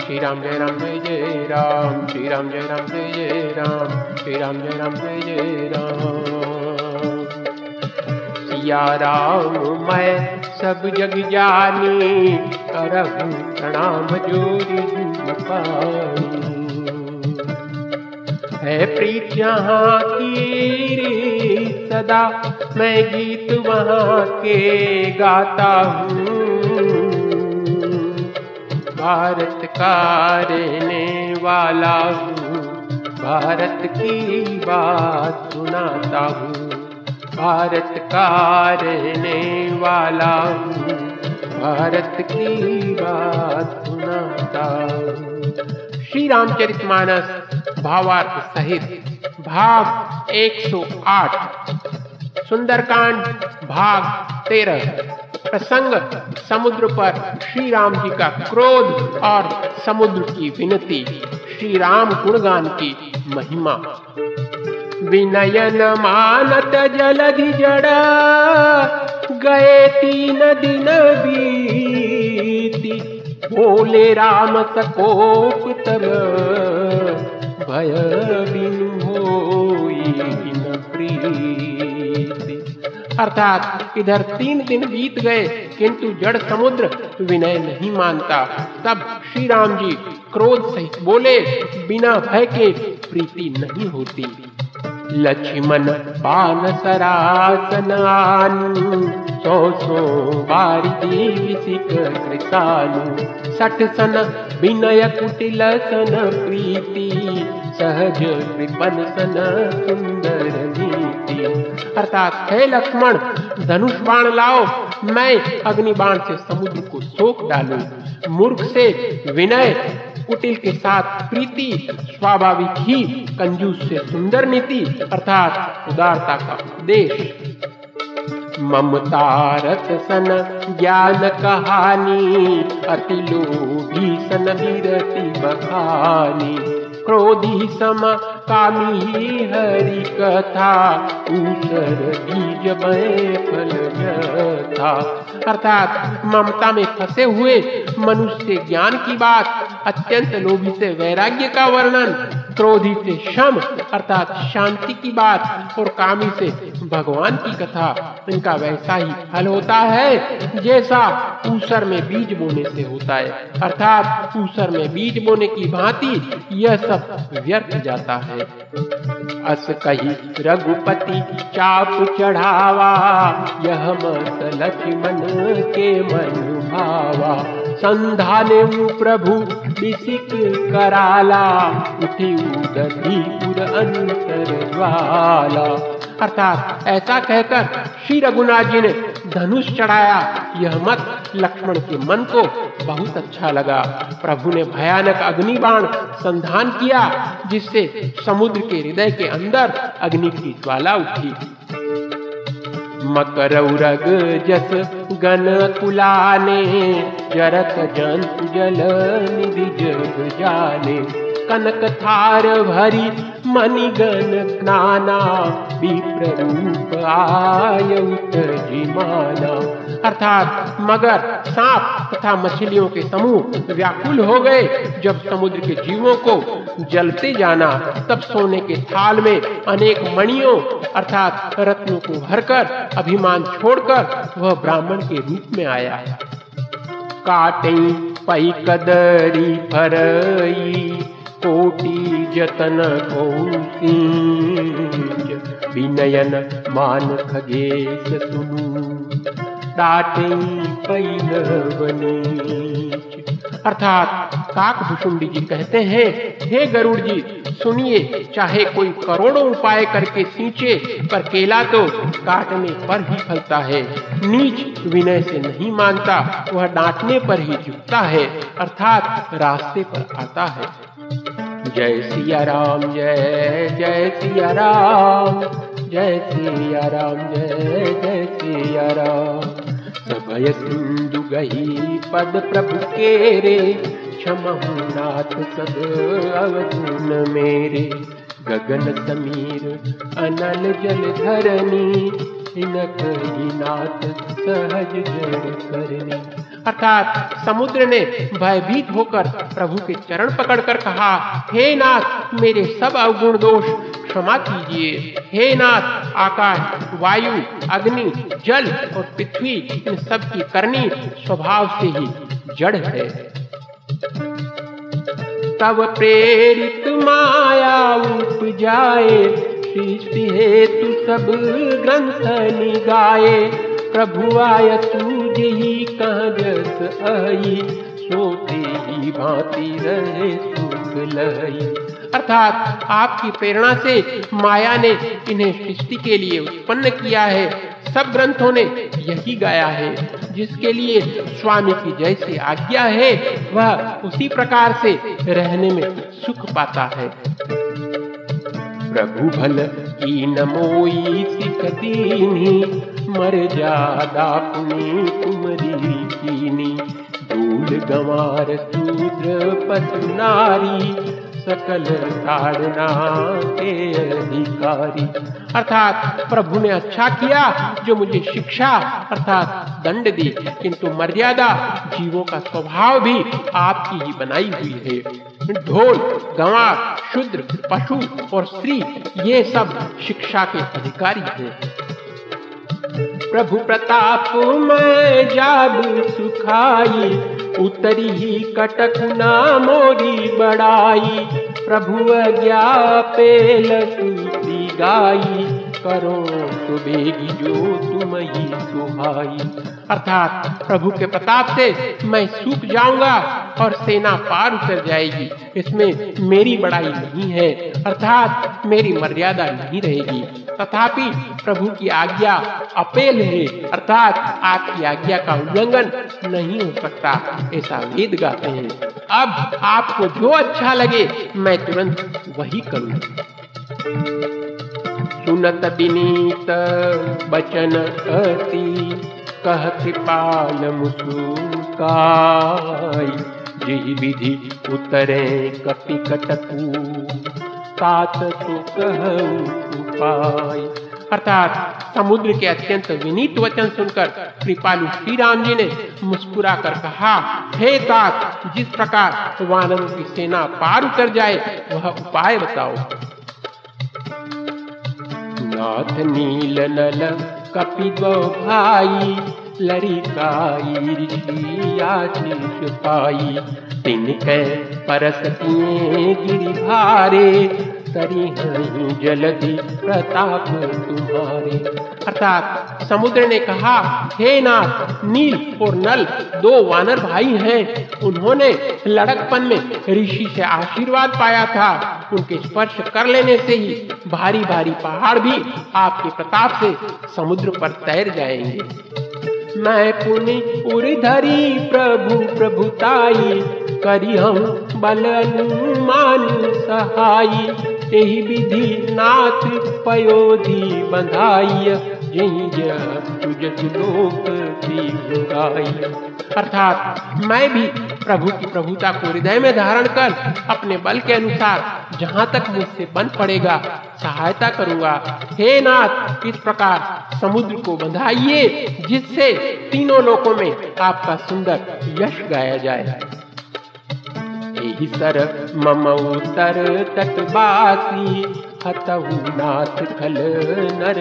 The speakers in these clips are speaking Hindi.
श्री राम जय राम, जय जय राम। श्री राम जय राम, जय जय राम। श्री राम जय राम, जय जय राम। सिया राम, मैं सब जग जानी करब प्रणाम जोरी है प्रीत यहाँ की सदा मैं गीत वहाँ के गाता हूँ। भारत का रहने वाला हूँ। भारत की बात सुनाता हूँ। भारत का रहने वाला हूँ। भारत की बात सुनाता श्री रामचरित मानस भावार्थ सहित भाग 108 सुंदरकांड भाग 13 प्रसंग, समुद्र पर श्री राम जी का क्रोध और समुद्र की विनती श्री राम गुणगान की महिमा। विनयन मानत जलधि जड़, गए तीन दिन बीती। बोले राम सकोप तब भय बिनु होई न प्रीति। अर्थात इधर तीन दिन बीत गए, किंतु जड़ समुद्र विनय नहीं मानता। तब श्री राम जी क्रोध सहित बोले, बिना भय के प्रीति नहीं होती। लक्ष्मण पान सरासन सौ सौ बारी सिक कृतानु सठ सन विनय कुटिल सन प्रीति, सहज कृपन सन सुंदर नीति। अर्थात, हे लक्ष्मण, धनुष बाण लाओ, मैं अग्नि बाण से समुद्र को सोख डालू। मूर्ख से विनय, कुटिल के साथ प्रीति, स्वाभाविक ही कंजूस से सुंदर नीति, अर्थात उदारता का उपदेश। ममतारत सन, ज्ञान कहानी, अति लोभी सन, विरति बखानी। क्रोधी सम कामी हरि कथा, ऊसर बीज फल था अर्थात ममता में फंसे हुए मनुष्य ज्ञान की बात, अत्यंत लोभी से वैराग्य का वर्णन, क्रोधी से शम, अर्थात शांति की बात और कामी से भगवान की कथा इनका वैसा ही फल होता है, जैसा ऊसर में बीज बोने से होता है। अर्थात ऊसर में बीज बोने की भांति यह सब व्यर्थ जाता है। अस कही रघुपति चाप चढ़ावा, यह मत लक्ष्मण के मन भावा। संधाने प्रभु बिसिक कराला, उठी उदधीपुर अंतर ज्वाला अर्थात ऐसा कहकर श्री रघुनाथ जी ने धनुष चढ़ाया। यह मत लक्ष्मण के मन को बहुत अच्छा लगा। प्रभु ने भयानक अग्नि बाण संधान किया, जिससे समुद्र के हृदय के अंदर अग्नि की ज्वाला उठी। मकरौरग जस गन कुलाने जरत जंतु जल निधि जग जाने। कनक थार भरी मणिगण नाना विप्र रूप आयुत जिमाना। अर्थात मगर सांप तथा मछलियों के समूह व्याकुल हो गए। जब समुद्र के जीवों को जलते जाना, तब सोने के थाल में अनेक मणियों, अर्थात रत्नों को भरकर, अभिमान छोड़कर, वह ब्राह्मण के रूप में आया। काटे पई कदरी फरई कोटि जतन कौशीज विनयन मान खगेश सुनु डाटे अर्थात काक भुषुंडी जी कहते हैं, हे गरुड़ जी, सुनिए, चाहे कोई करोड़ों उपाय करके सींचे, पर केला तो काटने पर ही फलता है। नीच विनय से नहीं मानता, वह डांटने पर ही झुकता है, अर्थात रास्ते पर आता है। जय सिया राम, जय जय सिया राम, जय सिया राम, जय जय सिया राम। सभय सिंधु गही पद प्रभु के रे क्षमहु नाथ सद अवगुण मेरे। गगन समीर, अनल जल धरनी इनक ही नाथ सहज जड़ करनी अर्थात समुद्र ने भयभीत होकर प्रभु के चरण पकड़कर कहा, हे नाथ, मेरे सब अवगुण दोष क्षमा कीजिए। हे नाथ, आकाश, वायु, अग्नि, जल और पृथ्वी, इन सब की करनी स्वभाव से ही जड़ है। तब प्रेरित माया उपजाए सृष्टि हेतु सब ग्रंथ निगाए प्रभु आय सूझ ही जस आई सोते ही भांति रहे सुख लई अर्थात आपकी प्रेरणा से माया ने इन्हें सृष्टि के लिए उत्पन्न किया है। सब ग्रंथों ने यही गाया है। जिसके लिए स्वामी की जैसी आज्ञा है, वह उसी प्रकार से रहने में सुख पाता है। प्रभु भल की नमोई सिख दीनी मर जादा पुनी कुमरी कीनी। धूल गंवार शूद्र पशु नारी। सकल ताड़ना के अधिकारी। अर्थात प्रभु ने अच्छा किया जो मुझे शिक्षा, अर्थात दंड दी। किंतु मर्यादा, जीवों का स्वभाव भी आपकी ही बनाई हुई है। ढोल, गंवार, शुद्र, पशु और स्त्री, ये सब शिक्षा के अधिकारी हैं। प्रभु प्रताप मैं जाब सुखाई, उतरी ही कटक ना मोरी बड़ाई, प्रभु अज्ञा पेल गाई करो सुबेगी जो तुम ही सुहाई। अर्थात प्रभु के प्रताप से मैं सूख जाऊँगा और सेना पार उतर जाएगी। इसमें मेरी बड़ाई नहीं है, अर्थात मेरी मर्यादा नहीं रहेगी। तथापि प्रभु की आज्ञा अपेल है, अर्थात आपकी आज्ञा का उल्लंघन नहीं हो सकता, ऐसा वेद गाते हैं। अब आपको जो अच्छा लगे, मैं तुरंत वही करूँ सुनत विनीत बचन अति, कह कृपाल मुसुकाई जिहि विधि उतरे कपि कटकू तात तो कह उपाय। अर्थात समुद्र के अत्यंत विनीत वचन सुनकर कृपालु श्री राम जी ने मुस्कुरा कर कहा, हे तात जिस प्रकार वानरों की सेना पार उतर जाए, वह उपाय बताओ। नाथ नील नल कपिदो भाई लड़िकाई ऋषि आशीष पाई। तिनके परस गिरि तरी जलधि प्रताप तुम्हारे। अर्थात समुद्र ने कहा, हे नाथ, नील और नल दो वानर भाई हैं। उन्होंने लड़कपन में ऋषि से आशीर्वाद पाया था। उनके स्पर्श कर लेने से ही भारी भारी पहाड़ भी आपके प्रताप से समुद्र पर तैर जाएँगे। मैं पुनि उधरी प्रभु प्रभुताई करी हम बल अनुमान सहाई। यही विधि नाथ पयोधि बंधाई अर्थात मैं भी प्रभु की प्रभुता को हृदय में धारण कर अपने बल के अनुसार जहाँ तक मुझसे बन पड़ेगा, सहायता करूँगा। हे नाथ, इस प्रकार समुद्र को बंधाइए, जिससे तीनों लोकों में आपका सुंदर यश गाया जाए। सर मम उत्तर तटवासी हतहु नाथ खल नर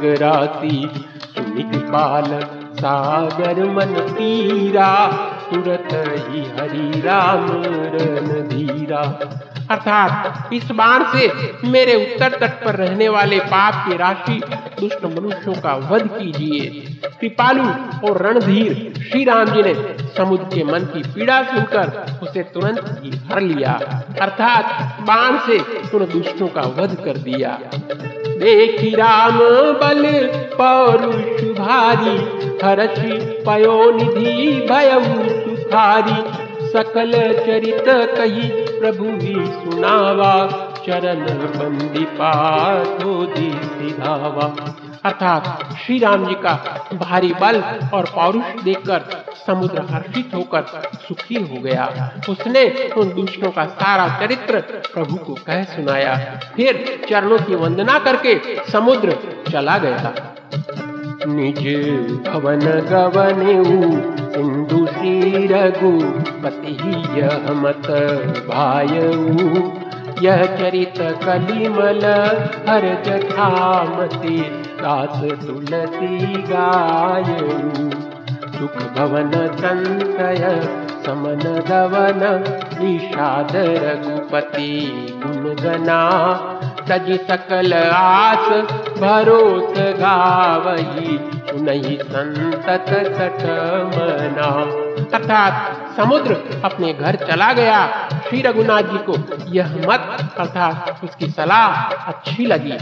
ग्रासी सुनित पाल सागर मन तीरा तुरत ही हरि राम रन धीरा। अर्थात इस बाण से मेरे उत्तर तट पर रहने वाले पाप की राशि दुष्ट मनुष्यों का वध कीजिए। कृपालु और रणधीर श्री राम जी ने समुद्र के मन की पीड़ा सुनकर उसे तुरंत ही हर लिया। अर्थात बाण से उन दुष्टों का वध कर दिया। देखी राम बल पौरुष भारी हरछि पयो निधि भय सुखारी। सकल चरित कही प्रभु ही सुनावा, चरण बंदी पाथो दी सिधावा। अर्थात श्री राम जी का भारी बल और पौरुष देखकर समुद्र हर्षित होकर सुखी हो गया। उसने उन दुष्टों का सारा चरित्र प्रभु को कह सुनाया। फिर चरणों की वंदना करके समुद्र चला गया। निज भवन गवनेऊ सिंधु श्री रघुपति मत भायऊ यह चरित कलिमल हर तुलसी गायऊ सुख भवन संशय समन दवन विषाद रघुपति गुण गना। तज सकल आस भरोस गावही सुनही संतत सठ मना। अर्थात समुद्र अपने घर चला गया। श्री रघुनाथ जी को यह मत अर्थात उसकी सलाह अच्छी लगी।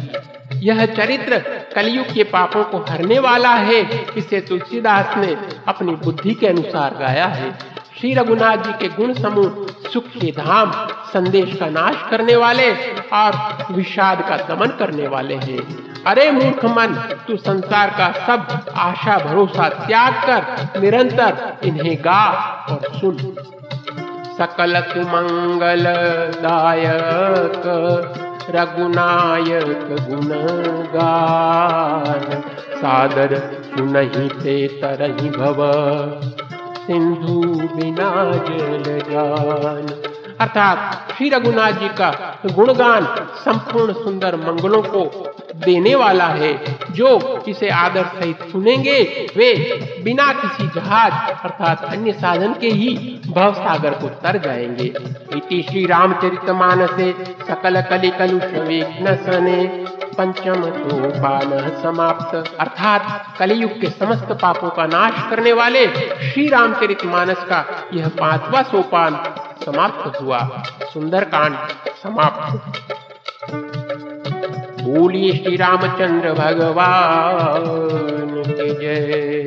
यह चरित्र कलयुग के पापों को हरने वाला है, इसे तुलसीदास ने अपनी बुद्धि के अनुसार गाया है। श्री रघुनाथ जी के गुण समूह सुख के धाम संदेश का नाश करने वाले और विषाद का दमन करने वाले हैं। अरे मूर्ख मन, तू संसार का सब आशा भरोसा त्याग कर, निरंतर इन्हें गा और सुन। सकल सुमंगल दायक रघुनायक गुण गान सादर सुनहि ते तरहि भव। सिंधु बिना जल जान। अर्थात श्री रघुनाथ जी का गुणगान संपूर्ण सुंदर मंगलों को देने वाला है। जो इसे आदर सहित सुनेंगे, वे बिना किसी जहाज़ अर्थात अन्य साधन के ही भव सागर को तर जाएँगे। इति श्री रामचरित मानसे सकल कलि सने। पंचम सोपान समाप्त। अर्थात कलयुग के समस्त पापों का नाश करने वाले श्री रामचरित मानस का यह पांचवा सोपान समाप्त हुआ। सुंदर कांड समाप्त। बोलिए श्री रामचंद्र भगवान। की जय।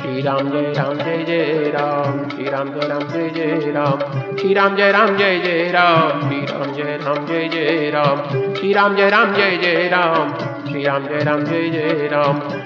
श्री राम जय राम, जय जय राम। श्री राम जय राम, जय जय राम। श्री राम जय राम, जय जय राम। श्री राम जय राम, जय जय राम। श्री राम जय राम, जय जय राम। श्री राम जय राम, जय जय राम।